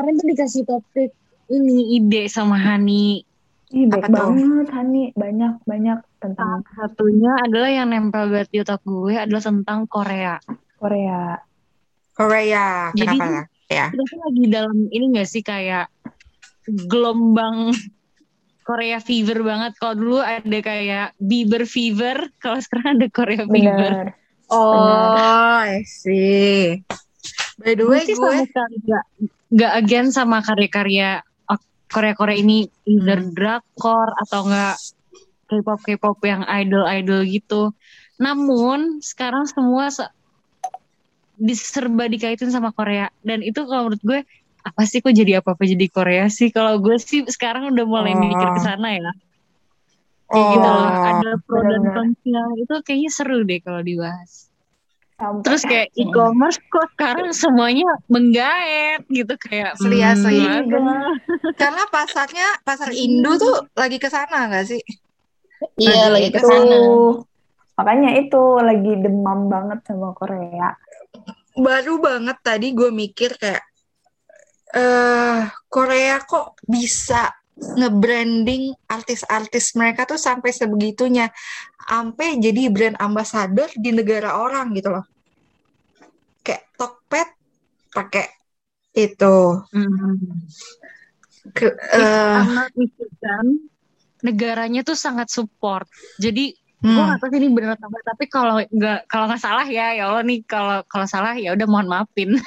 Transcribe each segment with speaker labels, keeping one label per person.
Speaker 1: kemarin tuh dikasih topik ini ide sama Hani.
Speaker 2: Ih, baik
Speaker 3: Apa tuh?
Speaker 2: banget, Hani. Banyak, banyak tentang
Speaker 1: Salah satunya adalah yang nempel banget di otak gue adalah tentang Korea.
Speaker 2: Korea.
Speaker 3: Korea,
Speaker 1: Jadi-
Speaker 3: kenapa? Ya.
Speaker 1: Kita tuh lagi dalam ini gak sih kayak gelombang Korea fever banget. Kalau dulu ada kayak Bieber fever, kalau sekarang ada Korea fever.
Speaker 2: Bener.
Speaker 3: Oh, I see. By the way,
Speaker 1: gue sih
Speaker 3: gue
Speaker 1: sama sekali gak, gak against sama karya-karya uh, Korea-Korea ini either
Speaker 3: Hmm.
Speaker 1: drakor atau enggak K-pop K-pop yang idol-idol gitu. Namun sekarang semua se- diserba dikaitin sama Korea dan itu kalau menurut gue apa sih kok jadi apa-apa jadi Korea sih? Kalau gue sih sekarang udah mulai
Speaker 3: Oh.
Speaker 1: mikir ke sana ya. Kayak gitu loh.
Speaker 3: Oh,
Speaker 1: Ada pro dan kontra itu kayaknya seru deh kalau dibahas.
Speaker 2: Sampai
Speaker 1: Terus kayak e-commerce kok sekarang semuanya menggaet gitu kayak
Speaker 3: Asli, asli.
Speaker 1: hmm, ada.
Speaker 3: karena pasarnya pasar Indo tuh lagi ke sana nggak sih?
Speaker 1: Iya, lagi
Speaker 3: ke
Speaker 2: itu makanya itu lagi demam banget sama Korea.
Speaker 3: Baru banget tadi gue mikir kayak eh Korea kok bisa nge-branding artis-artis mereka tuh sampai sebegitunya. Sampai jadi brand ambassador di negara orang gitu loh. Kayak Tokped pakai itu.
Speaker 1: Hmm.
Speaker 3: Ke-
Speaker 1: mistaken, negaranya tuh sangat support. Jadi gue
Speaker 3: hmm.
Speaker 1: nggak tahu sih ini atau enggak, tapi kalau nggak kalau nggak salah ya, ya Allah nih kalau kalau salah ya udah mohon maafin.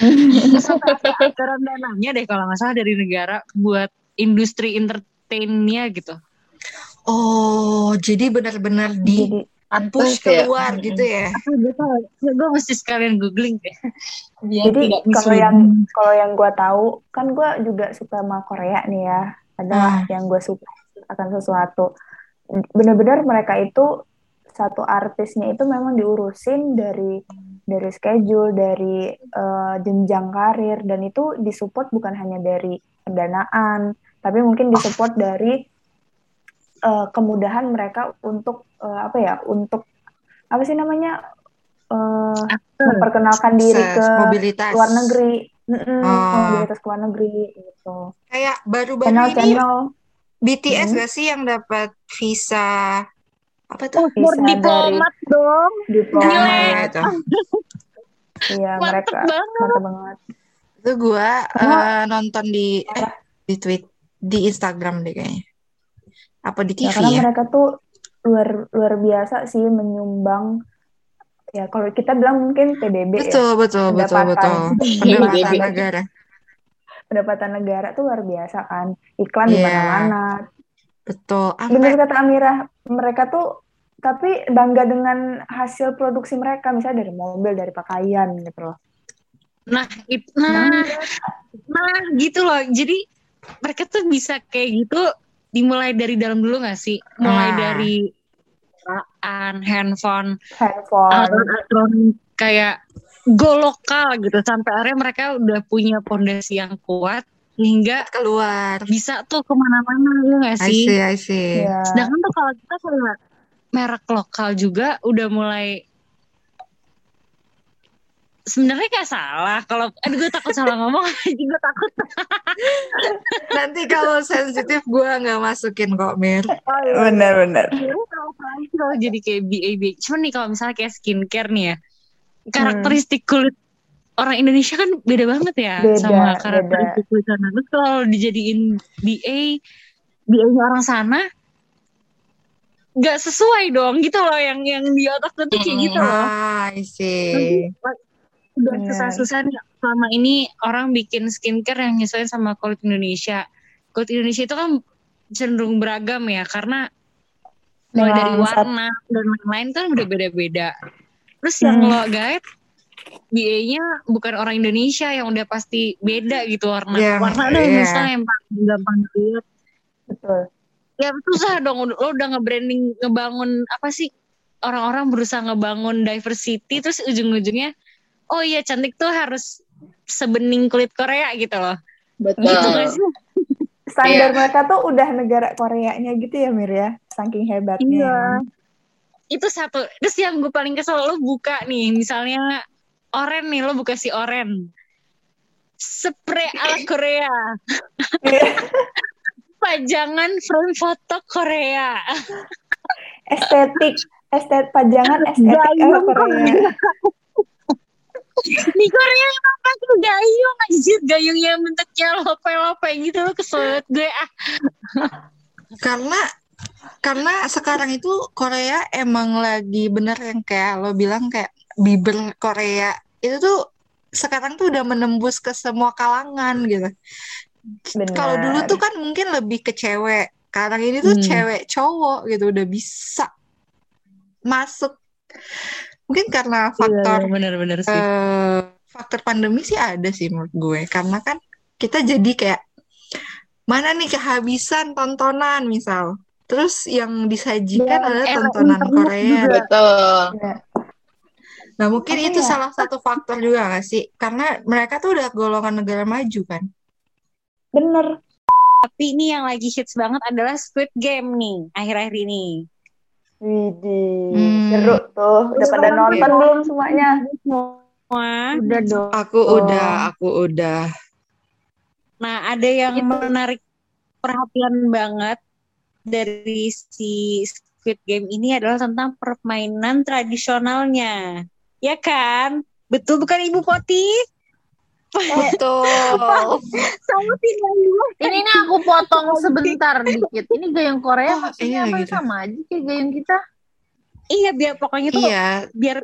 Speaker 1: Anggaran dananya deh kalau nggak salah dari negara buat industri entertainnya gitu.
Speaker 3: Oh, jadi benar-benar di
Speaker 2: Jadi
Speaker 3: push
Speaker 1: ya?
Speaker 3: keluar gitu ya.
Speaker 1: gue gue mesti sekalian googling deh. Biar
Speaker 2: Jadi kalau yang kalau yang gue tahu kan gue juga suka sama Korea nih ya. Adalah
Speaker 3: Hmm.
Speaker 2: yang gue suka akan sesuatu. Bener-bener mereka itu satu artisnya itu memang diurusin dari dari schedule, dari eh, jenjang karir dan itu disupport bukan hanya dari pendanaan, tapi mungkin disupport dari eh, kemudahan mereka untuk eh, apa ya? Untuk apa sih namanya? eh,
Speaker 1: Aktor.
Speaker 2: memperkenalkan diri ke
Speaker 3: mobilitas.
Speaker 2: luar negeri, Mm-mm,
Speaker 3: Oh.
Speaker 2: mobilitas ke luar negeri gitu.
Speaker 3: Kayak baru-baru ini
Speaker 2: Channel-channel
Speaker 3: BTS
Speaker 2: Hmm.
Speaker 3: gak sih yang dapat visa apa tuh?
Speaker 1: Oh,
Speaker 2: Bisa
Speaker 1: diplomat dong.
Speaker 2: diplomat,
Speaker 3: Nah, itu.
Speaker 2: iya mereka
Speaker 1: banget.
Speaker 2: mantap banget.
Speaker 3: Itu gua
Speaker 2: Karena-
Speaker 3: eh, nonton di eh, di tweet di Instagram deh kayaknya. Apa di
Speaker 2: Ya,
Speaker 3: TV
Speaker 2: karena
Speaker 3: ya?
Speaker 2: mereka tuh luar luar biasa sih menyumbang. Ya kalau kita bilang mungkin PDB ya,
Speaker 3: Betul, betul, betul, betul.
Speaker 1: Pendapatan.
Speaker 3: Pendapatan negara.
Speaker 2: pendapatan negara tuh luar biasa kan. Iklan di
Speaker 3: Iya.
Speaker 2: mana-mana.
Speaker 3: Betul.
Speaker 2: Bener
Speaker 3: Sampai
Speaker 2: kata Amira, mereka tuh tapi bangga dengan hasil produksi mereka, misalnya dari mobil, dari pakaian gitu loh.
Speaker 1: Nah, it, nah, nah, gitu loh. Jadi mereka tuh bisa kayak gitu dimulai dari dalam dulu gak sih? Mulai
Speaker 3: Ah.
Speaker 1: dari kendaraan, handphone,
Speaker 2: Handphone.
Speaker 1: elektronik kayak go lokal gitu sampai akhirnya mereka udah punya pondasi yang kuat hingga
Speaker 3: keluar.
Speaker 1: bisa tuh ke mana-mana ya gak
Speaker 3: I
Speaker 1: sih?
Speaker 3: see, I see.
Speaker 2: Iya.
Speaker 1: Sedangkan tuh kalau kita merek lokal juga udah mulai sebenarnya gak salah. Kalau aduh gue takut salah ngomong. Gue takut.
Speaker 3: Nanti kalau sensitif gua nggak masukin kok, Mir.
Speaker 2: Bener-bener.
Speaker 1: Sebenarnya kalau salah sih kalau jadi kayak BAB cuman nih kalau misalnya kayak skincare nih ya karakteristik kulit orang Indonesia kan beda banget ya
Speaker 2: Beda,
Speaker 1: sama karakteristik kulit sana. Terus kalau dijadiin BA BA nya orang sana nggak sesuai dong gitu loh yang yang di otak gue tuh kayak gitu loh.
Speaker 3: Ah, I see.
Speaker 1: Udah
Speaker 2: Bener.
Speaker 1: susah-susah nih selama ini orang bikin skincare yang nyesuaiin sama kulit Indonesia. Kulit Indonesia itu kan cenderung beragam ya karena mulai dari warna dan lain-lain kan udah beda-beda. Terus yang
Speaker 2: Hmm.
Speaker 1: lo guide BA-nya bukan orang Indonesia yang udah pasti beda gitu warna.
Speaker 3: Yang-
Speaker 1: warna ada
Speaker 3: iya.
Speaker 1: misalnya yang paling gampang dilihat.
Speaker 2: Betul.
Speaker 1: Ya susah dong lo udah nge-branding ngebangun apa sih orang-orang berusaha ngebangun diversity terus ujung-ujungnya oh iya cantik tuh harus sebening kulit Korea gitu loh.
Speaker 4: Betul.
Speaker 1: Gitu gak sih?
Speaker 2: Standar
Speaker 3: Iya.
Speaker 2: mereka tuh udah negara Koreanya gitu ya Mir ya. Saking hebatnya.
Speaker 1: Iya. Itu satu. Terus yang gue paling kesel lo buka nih misalnya oren nih lo buka si oren. spray ala Korea. Pajangan front foto Korea.
Speaker 2: estetik estetik pajangan estetik ala Korea
Speaker 1: Di Korea emang pakai gayung anjir. Gayung yang bentuknya lope-lope gitu loh kesulit gue ah.
Speaker 3: Karena karena sekarang itu Korea emang lagi bener yang kayak lo bilang kayak Bieber Korea itu tuh sekarang tuh udah menembus ke semua kalangan gitu. Kalau dulu tuh kan mungkin lebih ke cewek. Sekarang ini tuh
Speaker 1: Hmm.
Speaker 3: cewek cowok gitu udah bisa masuk. Mungkin karena faktor
Speaker 1: bener-bener
Speaker 3: eh, faktor pandemi sih ada sih menurut gue karena kan kita jadi kayak mana nih kehabisan tontonan misal terus yang disajikan
Speaker 1: Dan
Speaker 3: adalah
Speaker 1: era
Speaker 3: tontonan Korea
Speaker 1: juga.
Speaker 4: Betul.
Speaker 2: Benar.
Speaker 3: nah mungkin
Speaker 2: Apa
Speaker 3: itu
Speaker 2: ya?
Speaker 3: salah satu faktor juga gak sih karena mereka tuh udah golongan negara maju kan
Speaker 2: bener
Speaker 1: Tapi ini yang lagi hits banget adalah Squid Game nih akhir-akhir ini.
Speaker 2: Widih,
Speaker 3: Hmm.
Speaker 2: seru tuh. Udah pada nonton belum semuanya?
Speaker 1: Semua.
Speaker 2: Udah dong.
Speaker 3: aku
Speaker 2: Oh.
Speaker 3: udah aku udah
Speaker 1: Nah, ada yang
Speaker 2: Itu.
Speaker 1: menarik perhatian banget dari si Squid Game ini adalah tentang permainan tradisionalnya. Ya kan? Betul bukan Ibu Poti?
Speaker 3: Betul
Speaker 1: Sama.
Speaker 4: Ini nih aku potong sebentar dikit. Ini gayung Korea
Speaker 3: Oh,
Speaker 4: maksudnya
Speaker 3: iya
Speaker 4: apa
Speaker 3: gitu.
Speaker 4: sama aja kayak gayung kita?
Speaker 1: Iya, biar pokoknya tuh
Speaker 3: iya
Speaker 1: biar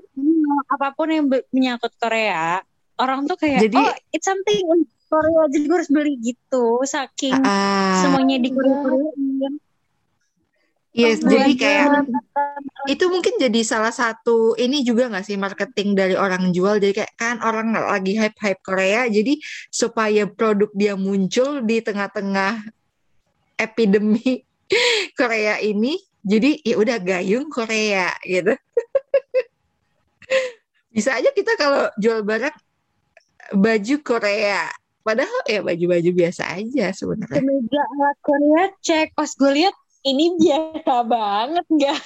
Speaker 1: apa pun yang menyangkut Korea, orang tuh kayak
Speaker 3: Jadi-
Speaker 1: oh, it's something in Korea jadi gue harus beli gitu saking
Speaker 3: ah,
Speaker 1: semuanya di Korea Korea
Speaker 3: yes jadi kayak itu mungkin jadi salah satu ini juga nggak sih marketing dari orang jual? Jadi kayak kan orang lagi hype hype Korea jadi supaya produk dia muncul di tengah-tengah epidemi Korea ini jadi ya udah gayung Korea gitu. Bisa aja kita kalau jual barang baju Korea. Padahal ya baju-baju biasa aja sebenarnya.
Speaker 1: Kemeja ala Korea cek. Pas gue lihat ini biasa banget nggak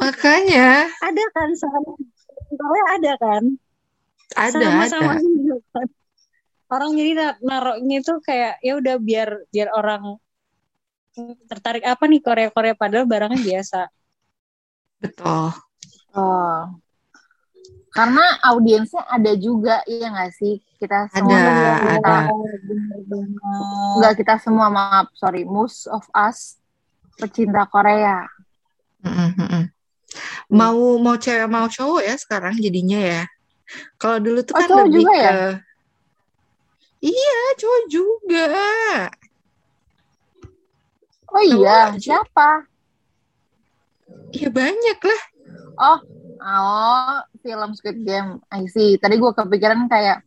Speaker 3: makanya.
Speaker 1: Ada kan sama Korea ada kan?
Speaker 3: Ada
Speaker 1: sama-sama
Speaker 3: ada.
Speaker 1: juga kan. orang jadi na- naruhnya tuh kayak ya udah biar biar orang tertarik apa nih Korea Korea padahal barangnya biasa.
Speaker 3: Betul.
Speaker 4: Oh. Karena audiensnya ada juga, iya nggak sih? Kita semua
Speaker 3: Ada,
Speaker 4: kita,
Speaker 3: ada.
Speaker 4: Nggak kita semua, maaf, sorry. Most of us pecinta Korea.
Speaker 3: Mm-mm, mm-mm. Mau mau cewek mau cowok ya sekarang jadinya ya. Kalau dulu tuh
Speaker 4: Oh,
Speaker 3: kan
Speaker 4: cowok
Speaker 3: lebih
Speaker 4: juga ya?
Speaker 3: ke Iya, cowok juga.
Speaker 4: Oh iya,
Speaker 3: Cowok.
Speaker 4: siapa?
Speaker 3: Iya banyak lah.
Speaker 4: Oh, oh, film Squid Game. I see. Tadi gue kepikiran kayak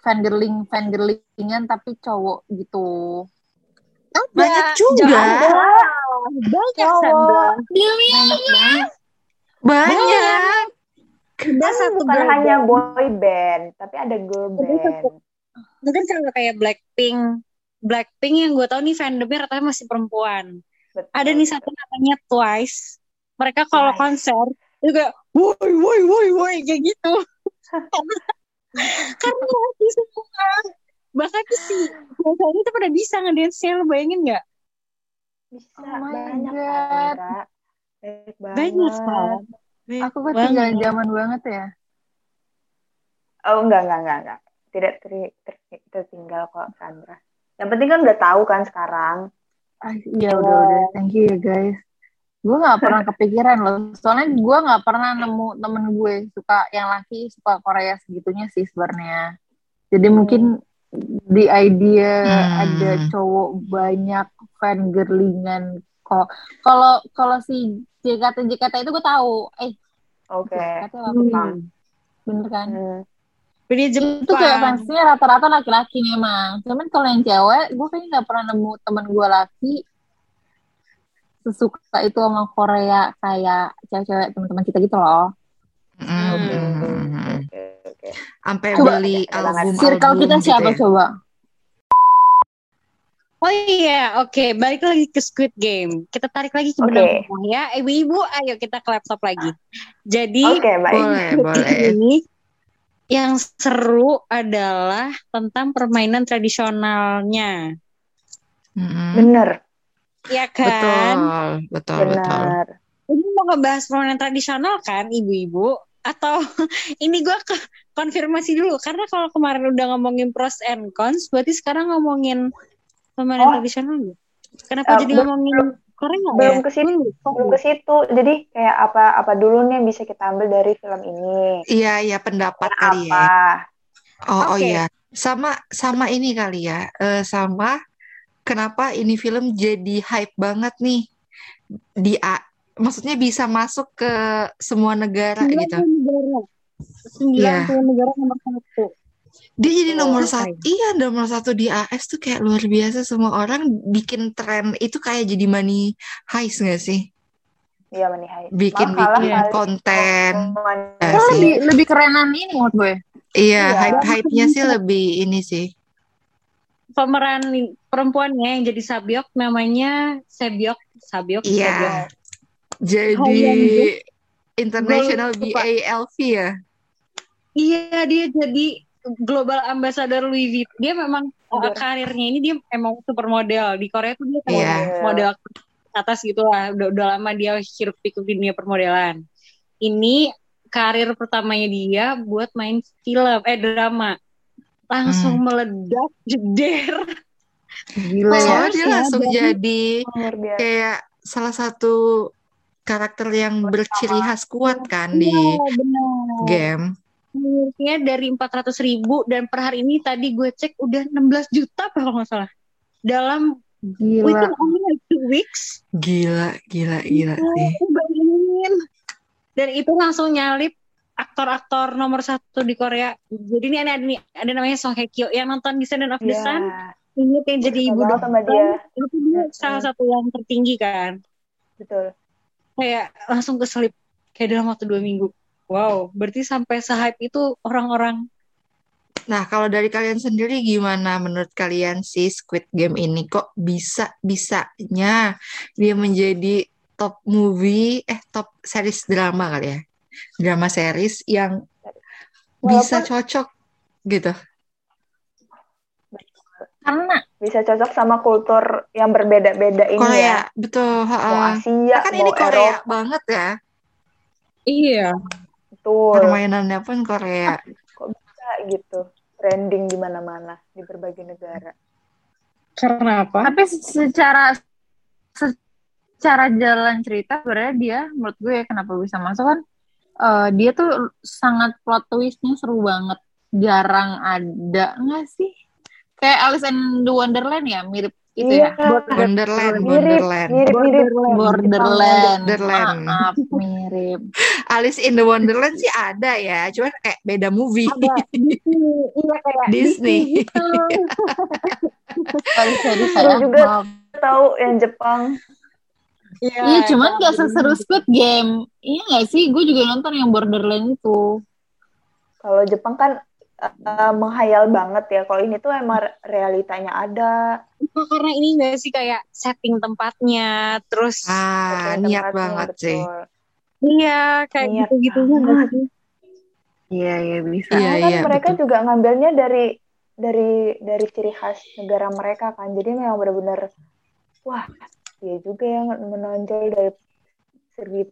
Speaker 4: fangirling, fangirlingan tapi cowok gitu.
Speaker 3: Banyak
Speaker 1: Ya,
Speaker 3: juga.
Speaker 1: jangan. Banyak Sandra.
Speaker 4: Banyak.
Speaker 3: Banyak.
Speaker 1: Ada
Speaker 2: Kan
Speaker 1: satu
Speaker 2: bukan
Speaker 1: girl
Speaker 2: hanya boy band, tapi ada girl band.
Speaker 1: Mungkin kalau kayak Blackpink. Blackpink yang gue tahu nih fandomnya rata-rata masih perempuan.
Speaker 2: Betul.
Speaker 1: Ada nih satu namanya Twice. Mereka kalau konser itu kayak woi woi woi woi kayak gitu. Karena lagi semua. Bahkan si biasanya itu pada bisa ngedance lo bayangin nggak?
Speaker 2: Bisa
Speaker 4: Oh my
Speaker 2: banyak
Speaker 4: God.
Speaker 2: kan. Banyak banget.
Speaker 1: Banyak kan.
Speaker 4: Aku ketinggalan zaman banget ya.
Speaker 2: Oh enggak enggak enggak enggak. Tidak ter, ter- tertinggal kok Sandra. Yang penting kan udah tahu kan sekarang.
Speaker 4: Ah, iya udah udah. Thank you ya guys. Gue nggak pernah kepikiran loh. Soalnya gue nggak pernah nemu temen gue suka yang laki suka Korea segitunya sih sebenarnya. Jadi mungkin di idea
Speaker 3: Hmm.
Speaker 4: ada cowok banyak fan girlingan kok. Kalau kalau si JKT JKT itu gue tahu. Eh
Speaker 2: Oke.
Speaker 4: JKT apa
Speaker 1: Hmm.
Speaker 4: Bener kan?
Speaker 2: Hmm.
Speaker 1: Beli
Speaker 4: Itu kayak fansnya rata-rata laki-laki memang. Cuman kalau yang cewek, gue kayaknya nggak pernah nemu temen gue laki sesuka itu sama Korea kayak cewek-cewek teman-teman kita gitu loh.
Speaker 3: Mm.
Speaker 2: Oke oke.
Speaker 3: Sampai
Speaker 4: Coba.
Speaker 3: beli album
Speaker 4: Circle kita siapa coba?
Speaker 1: Oh iya, oke. Balik lagi ke Squid Game. Kita tarik lagi ke merah ya. Ibu-ibu, ayo kita ke laptop lagi. Jadi
Speaker 2: Oke baik.
Speaker 3: Boleh, boleh.
Speaker 1: ini yang seru adalah tentang permainan tradisionalnya.
Speaker 3: Mm-mm.
Speaker 2: Bener,
Speaker 1: Ya kan?
Speaker 3: Betul, betul, betul.
Speaker 2: bener.
Speaker 1: Ini mau ngebahas permainan tradisional kan, ibu-ibu? Atau ini gue ke konfirmasi dulu, karena kalau kemarin udah ngomongin pros and cons, berarti sekarang ngomongin permainan
Speaker 2: Oh.
Speaker 1: tradisional ya? Kenapa
Speaker 2: Eh,
Speaker 1: jadi
Speaker 2: belum-
Speaker 1: ngomongin Korea
Speaker 2: belum
Speaker 1: ya?
Speaker 2: ke situ.
Speaker 1: Hmm,
Speaker 2: Belum ke situ. Jadi kayak apa apa dulu nih yang bisa kita ambil dari film ini?
Speaker 3: Iya, iya pendapat kali
Speaker 2: Apa?
Speaker 3: ya. Oh, oh
Speaker 1: Oke.
Speaker 3: iya. Sama sama ini kali ya. Eh, sama kenapa ini film jadi hype banget nih di A maksudnya bisa masuk ke semua negara gitu.
Speaker 1: 90 negara. 90
Speaker 3: Iya.
Speaker 1: negara nomor satu.
Speaker 3: Dia jadi
Speaker 2: Oh,
Speaker 3: nomor
Speaker 1: oke.
Speaker 3: satu, iya nomor satu di AS tuh kayak luar biasa. Semua orang bikin tren itu kayak jadi money heist gak sih?
Speaker 2: Iya.
Speaker 3: Bikin
Speaker 2: Malah
Speaker 3: bikin
Speaker 2: kali-
Speaker 3: konten. Ya sih.
Speaker 4: lebih lebih kerenan ini menurut gue.
Speaker 3: Iya,
Speaker 2: Iya.
Speaker 3: hype-hype-nya sih lebih ini sih.
Speaker 1: Pemeran perempuannya yang jadi Sabyok namanya Sebyok, Sabyok, Sebyok.
Speaker 3: Iya. Jadi International. BALV ya.
Speaker 1: Iya dia jadi global ambassador Louis Vuitton. Dia memang
Speaker 2: Bener.
Speaker 1: karirnya ini dia emang supermodel di Korea tuh dia kayak
Speaker 3: Iya.
Speaker 1: model atas gitu lah. Udah, udah lama dia pikuk di dunia permodelan. Ini karir pertamanya dia buat main film eh drama. Langsung meledak jeder.
Speaker 4: Gila ya.
Speaker 3: Dia
Speaker 1: ya,
Speaker 3: langsung
Speaker 1: jadi-
Speaker 3: kayak salah satu karakter yang berciri khas kuat kan di
Speaker 1: Iya, benar.
Speaker 3: game.
Speaker 1: Menurutnya dari 400 ribu dan per hari ini tadi gue cek udah 16 juta apa kalau nggak salah. Dalam
Speaker 4: Gila.
Speaker 1: within only like two weeks.
Speaker 3: Gila, gila, gila sih.
Speaker 1: Aku bayangin. Dan itu langsung nyalip aktor-aktor nomor satu di Korea. Jadi ini ada nih ada namanya Song Hye Kyo yang nonton Descendant of the
Speaker 2: Iya.
Speaker 1: Sun. Ini yang jadi ibu
Speaker 2: sama dia.
Speaker 1: Itu dia
Speaker 2: Mm-mm.
Speaker 1: salah satu yang tertinggi kan.
Speaker 2: Betul.
Speaker 1: Kayak langsung keselip kayak dalam waktu dua minggu. Wow, berarti sampai se-hype itu orang-orang
Speaker 3: Nah, kalau dari kalian sendiri gimana menurut kalian sih Squid Game ini kok bisa-bisanya dia menjadi top movie, eh top series drama kali ya? Drama series yang bisa cocok gitu.
Speaker 4: Karena
Speaker 2: Bisa cocok sama kultur yang berbeda-beda ini
Speaker 3: Korea,
Speaker 2: ya.
Speaker 3: betul.
Speaker 2: Mau
Speaker 3: ha-ha.
Speaker 2: Asia,
Speaker 3: Kan
Speaker 2: mau
Speaker 3: ini Korea
Speaker 2: Eropa.
Speaker 3: banget ya.
Speaker 1: iya.
Speaker 2: Betul.
Speaker 3: Permainannya pun Korea.
Speaker 2: Kok bisa gitu. Trending di mana-mana. Di berbagai negara.
Speaker 1: Karena apa?
Speaker 4: tapi secara secara jalan cerita sebenarnya dia menurut gue kenapa bisa masuk kan eh, dia tuh sangat plot twistnya seru banget jarang ada nggak sih kayak Alice in the Wonderland ya mirip itu
Speaker 2: Iya.
Speaker 4: ya
Speaker 3: Wonderland,
Speaker 2: Mirip,
Speaker 3: Wonderland.
Speaker 2: mirip, mirip.
Speaker 4: Borderland
Speaker 3: Borderland.
Speaker 4: maaf mirip
Speaker 3: Alice in the Wonderland sih ada ya, cuman kayak beda movie.
Speaker 1: Ada Disney, iya kayak
Speaker 3: Disney.
Speaker 1: gitu.
Speaker 4: sorry sorry saya
Speaker 2: juga.
Speaker 4: maaf.
Speaker 2: Tahu yang Jepang.
Speaker 4: Iya cuman
Speaker 1: emang
Speaker 4: gak seseru Squid Game iya gak sih gue juga nonton yang Borderland itu
Speaker 2: Kalau Jepang kan eh, menghayal banget ya. Kalau ini tuh emang realitanya ada.
Speaker 1: Karena ini gak sih kayak setting tempatnya, terus
Speaker 3: Ah,
Speaker 2: Setting
Speaker 3: niat
Speaker 2: tempatnya,
Speaker 3: banget sih.
Speaker 2: betul.
Speaker 1: iya kayak
Speaker 2: Niat
Speaker 1: gitu-gitu
Speaker 2: banget.
Speaker 1: sih?
Speaker 4: iya iya bisa
Speaker 3: Iya,
Speaker 2: Karena kan
Speaker 3: iya,
Speaker 2: mereka
Speaker 3: betul.
Speaker 2: juga ngambilnya dari dari dari ciri khas negara mereka kan. Jadi memang benar-benar wah, dia juga yang menonjol dari segi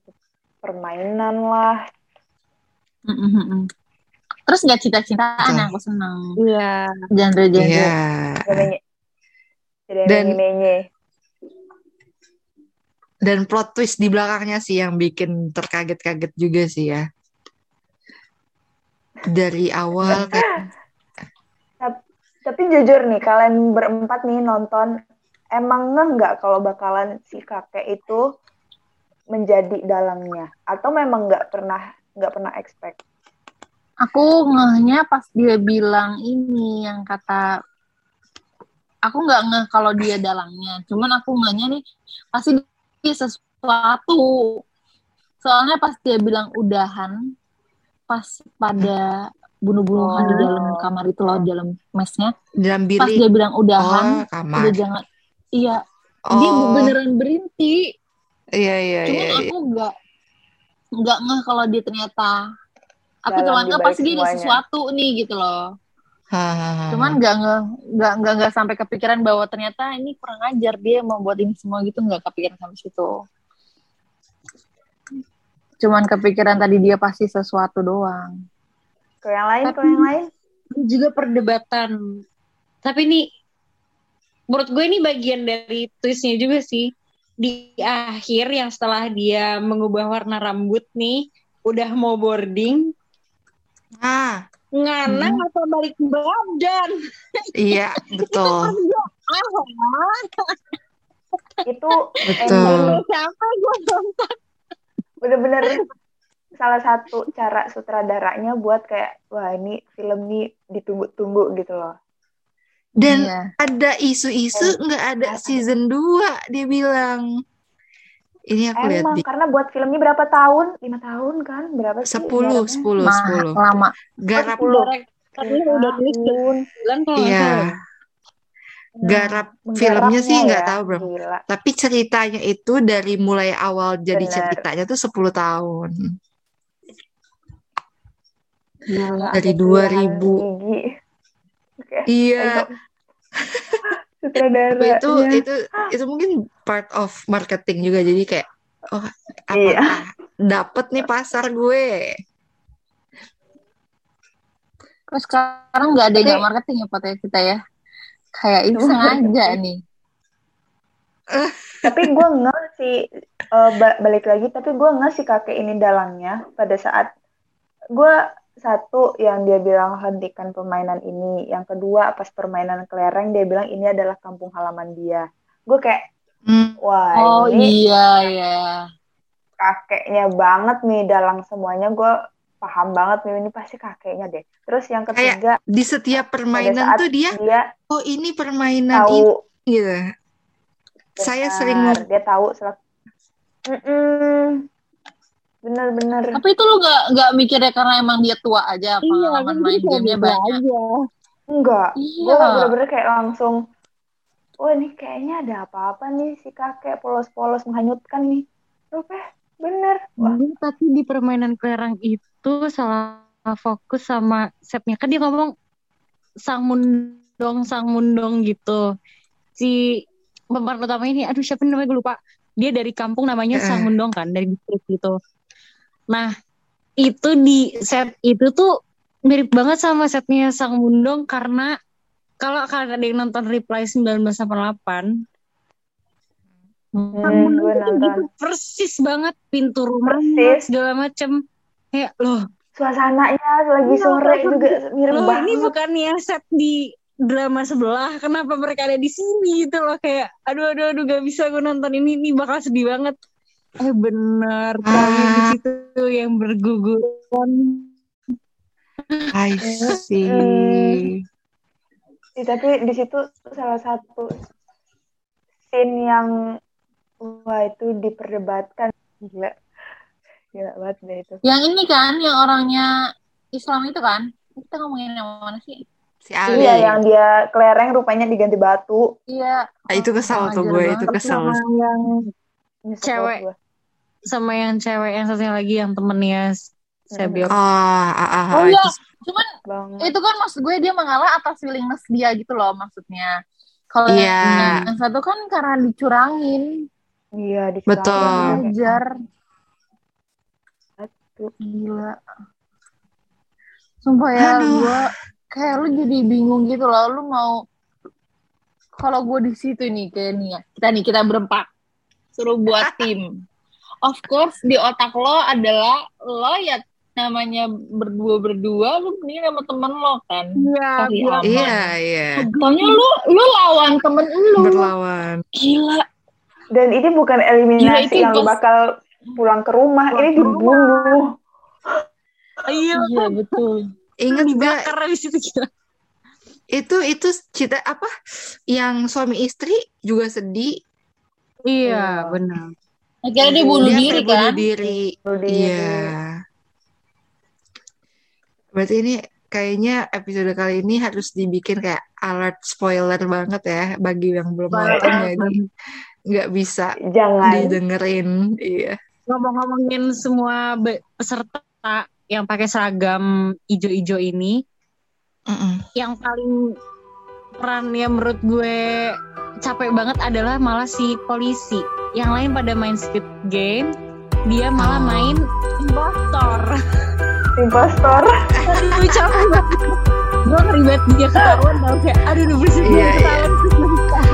Speaker 2: permainan lah.
Speaker 4: Terus nggak cinta-cintaan
Speaker 3: Betul.
Speaker 4: aku seneng
Speaker 1: Iya.
Speaker 4: genre-genre.
Speaker 3: Iya. Dan-
Speaker 2: menye
Speaker 3: Dan plot twist di belakangnya sih yang bikin terkaget-kaget juga sih ya. Dari awal kayak
Speaker 2: Tapi jujur nih, kalian berempat nih nonton, emang ngeh nggak kalau bakalan si kakek itu menjadi dalangnya? Atau memang nggak pernah nggak pernah expect?
Speaker 4: Aku ngehnya pas dia bilang ini yang kata aku nggak ngeh kalau dia dalangnya. Cuman aku ngehnya nih pasti dia sesuatu. Soalnya pas dia bilang udahan, pas pada bunuh-bunuhan di
Speaker 2: Oh.
Speaker 4: dalam kamar itu loh, di dalam mesnya.
Speaker 3: dalam
Speaker 4: Pas dia bilang udahan,
Speaker 3: Oh, kamar.
Speaker 4: udah jangan. Iya, dia
Speaker 3: Oh,
Speaker 4: beneran berhenti.
Speaker 3: iya iya
Speaker 4: Cuman
Speaker 3: iya. iya.
Speaker 4: aku nggak nggak ngeh kalau dia ternyata aku
Speaker 2: balik
Speaker 4: pasti dia ada sesuatu nih gitu loh
Speaker 3: Hahaha.
Speaker 4: cuman nggak nggak nggak nggak nggak sampai kepikiran bahwa ternyata ini kurang ajar dia mau buat ini semua gitu nggak kepikiran sampai situ cuman kepikiran tadi dia pasti sesuatu doang
Speaker 2: Ke yang lain, ke
Speaker 1: Tapi-
Speaker 2: yang lain.
Speaker 1: juga perdebatan. Tapi ini menurut gue ini bagian dari twistnya juga sih. Di akhir yang setelah dia mengubah warna rambut nih, udah mau boarding,
Speaker 3: Ah,
Speaker 1: ngana
Speaker 4: Hmm.
Speaker 1: atau balik badan.
Speaker 3: iya, betul.
Speaker 2: Itu
Speaker 3: Betul.
Speaker 1: Sampai gue nonton.
Speaker 2: bener-bener salah satu cara sutradaranya buat kayak wah ini film nih ditunggu-tunggu gitu loh.
Speaker 3: Dan
Speaker 4: Iya.
Speaker 3: ada isu-isu nggak ada season 2 dia bilang. Ini aku lihat
Speaker 2: Emang
Speaker 3: di
Speaker 2: karena buat filmnya berapa tahun? Lima tahun kan? Berapa sih?
Speaker 3: 10,
Speaker 2: garapnya?
Speaker 3: 10,
Speaker 4: Mah,
Speaker 3: 10.
Speaker 4: lama
Speaker 3: Garap
Speaker 1: Direkturnya udah tulis
Speaker 2: Tahun.
Speaker 1: bulan kalau
Speaker 3: Iya.
Speaker 1: salah.
Speaker 3: Garap filmnya sih nggak
Speaker 2: ya,
Speaker 3: tahu, Bro.
Speaker 2: Gila.
Speaker 3: Tapi ceritanya itu dari mulai awal jadi
Speaker 2: Bener.
Speaker 3: ceritanya tuh 10 tahun.
Speaker 2: Gila,
Speaker 3: Dari
Speaker 2: ada pilihan
Speaker 3: 2000.
Speaker 2: gigi. Oke.
Speaker 3: Iya,
Speaker 2: Sutradara.
Speaker 3: itu
Speaker 2: iya.
Speaker 3: itu itu mungkin part of marketing juga. Jadi kayak oh apakah
Speaker 2: Iya.
Speaker 3: dapet nih pasar gue?
Speaker 4: Kok sekarang nggak ada yang marketing ya podcast kita ya? Kayak itu sengaja nih.
Speaker 2: tapi gue nggak sih ba- balik lagi tapi gue nggak sih kakek ini dalangnya pada saat gue satu yang dia bilang hentikan permainan ini yang kedua pas permainan kelereng dia bilang ini adalah kampung halaman dia gue kayak
Speaker 3: Hmm,
Speaker 2: wah
Speaker 4: Oh
Speaker 2: ini
Speaker 4: iya ya.
Speaker 2: kakeknya banget nih dalang semuanya gue paham banget nih ini pasti kakeknya deh terus yang ketiga
Speaker 3: di setiap permainan tuh dia
Speaker 2: dia
Speaker 3: oh ini permainan ini
Speaker 2: tahu
Speaker 3: gitu. Saya sering
Speaker 2: dia tahu selak Mm-mm. Bener-bener
Speaker 4: Tapi itu lu nggak nggak mikirnya karena emang dia tua aja
Speaker 1: Iya,
Speaker 4: pengalaman
Speaker 1: kan
Speaker 4: main gamenya
Speaker 1: gitu
Speaker 4: banyak.
Speaker 1: aja.
Speaker 2: Enggak,
Speaker 4: Iya.
Speaker 2: gue bener-bener kayak langsung, wah ini kayaknya ada apa-apa nih si kakek polos-polos menghanyutkan nih. Oke, bener. Wah,
Speaker 1: Iya, tapi di permainan kelereng itu salah fokus sama setnya kan dia ngomong sang mundong sang mundong gitu si pemeran utama ini aduh siapa namanya gue lupa dia dari kampung namanya
Speaker 3: Heeh.
Speaker 1: sang mundong kan dari distrik gitu nah itu di set itu tuh mirip banget sama setnya sang mundong karena kalau kalian ada yang nonton Reply 1988
Speaker 2: hmm, gue nonton.
Speaker 1: persis banget pintu rumahnya
Speaker 2: Persis.
Speaker 1: segala macem kayak loh
Speaker 2: Suasananya lagi sore
Speaker 1: betul.
Speaker 2: juga mirip
Speaker 1: loh
Speaker 2: banget.
Speaker 1: ini bukannya set di drama sebelah kenapa mereka ada di sini gitu loh kayak aduh aduh aduh gak bisa gue nonton ini ini bakal sedih banget eh bener kami di
Speaker 3: Ah.
Speaker 1: situ yang berguguran
Speaker 3: I see.
Speaker 2: Ih, tapi di situ salah satu scene yang wah itu diperdebatkan gila. Gila banget deh itu.
Speaker 4: Yang ini kan, yang orangnya Islam itu kan? Kita ngomongin yang mana sih?
Speaker 3: Si Ali.
Speaker 2: Iya, yang dia kelereng rupanya diganti batu.
Speaker 4: Iya.
Speaker 3: Ah, itu kesel tuh gue, itu kesel.
Speaker 1: sama yang Cewek.
Speaker 2: gua.
Speaker 1: Sama yang cewek yang satunya lagi yang temennya Sebiok
Speaker 3: Ah, ah, ah,
Speaker 4: Oh
Speaker 3: ah,
Speaker 4: iya,
Speaker 3: itu
Speaker 4: cuman
Speaker 2: Banget.
Speaker 4: itu kan maksud gue dia mengalah atas willingness dia gitu loh maksudnya. Kalau
Speaker 3: Iya.
Speaker 4: yang satu kan karena dicurangin,
Speaker 2: Iya, di
Speaker 3: Betul.
Speaker 4: ngajar.
Speaker 2: Satu.
Speaker 4: Gila. Sumpah ya,
Speaker 3: Aduh.
Speaker 4: gue kayak lu jadi bingung gitu loh. Lu mau kalau gue di situ nih kayak nih ya. Kita nih kita berempat suruh buat tim. Of course di otak lo adalah lo ya namanya berdua berdua lu mending sama temen lo kan.
Speaker 1: iya.
Speaker 3: Iya, iya.
Speaker 4: Soalnya lu lu lawan temen lu.
Speaker 3: Berlawan.
Speaker 4: Gila.
Speaker 2: Dan ini bukan
Speaker 4: Gila,
Speaker 2: eliminasi
Speaker 4: itu
Speaker 2: yang
Speaker 4: pas-
Speaker 2: bakal pulang ke rumah,
Speaker 1: Pulang
Speaker 2: ini dibunuh.
Speaker 1: iya
Speaker 4: Iya betul.
Speaker 3: Ingat gak
Speaker 1: dibakar di situ kita
Speaker 3: itu itu cerita apa yang suami istri juga sedih
Speaker 1: iya
Speaker 2: Iya.
Speaker 1: benar
Speaker 4: Akhirnya dia bunuh
Speaker 3: dia
Speaker 4: diri kan.
Speaker 2: Bunuh diri.
Speaker 3: iya berarti ini kayaknya episode kali ini harus dibikin kayak alert spoiler banget ya bagi yang belum nonton jadi nggak bisa
Speaker 2: Jangan.
Speaker 3: didengerin iya
Speaker 1: ngomong-ngomongin semua peserta yang pakai seragam ijo-ijo ini
Speaker 3: Mm-mm.
Speaker 1: yang paling peran yang menurut gue capek banget adalah malah si polisi. Yang lain pada main Squid Game dia malah
Speaker 3: Oh.
Speaker 1: main impostor.
Speaker 2: Impostor?
Speaker 1: Aduh capek banget. Gue ngeri banget dia ketahuan tau kayak aduh udah bersih
Speaker 3: Iya, iya.
Speaker 1: ketahuan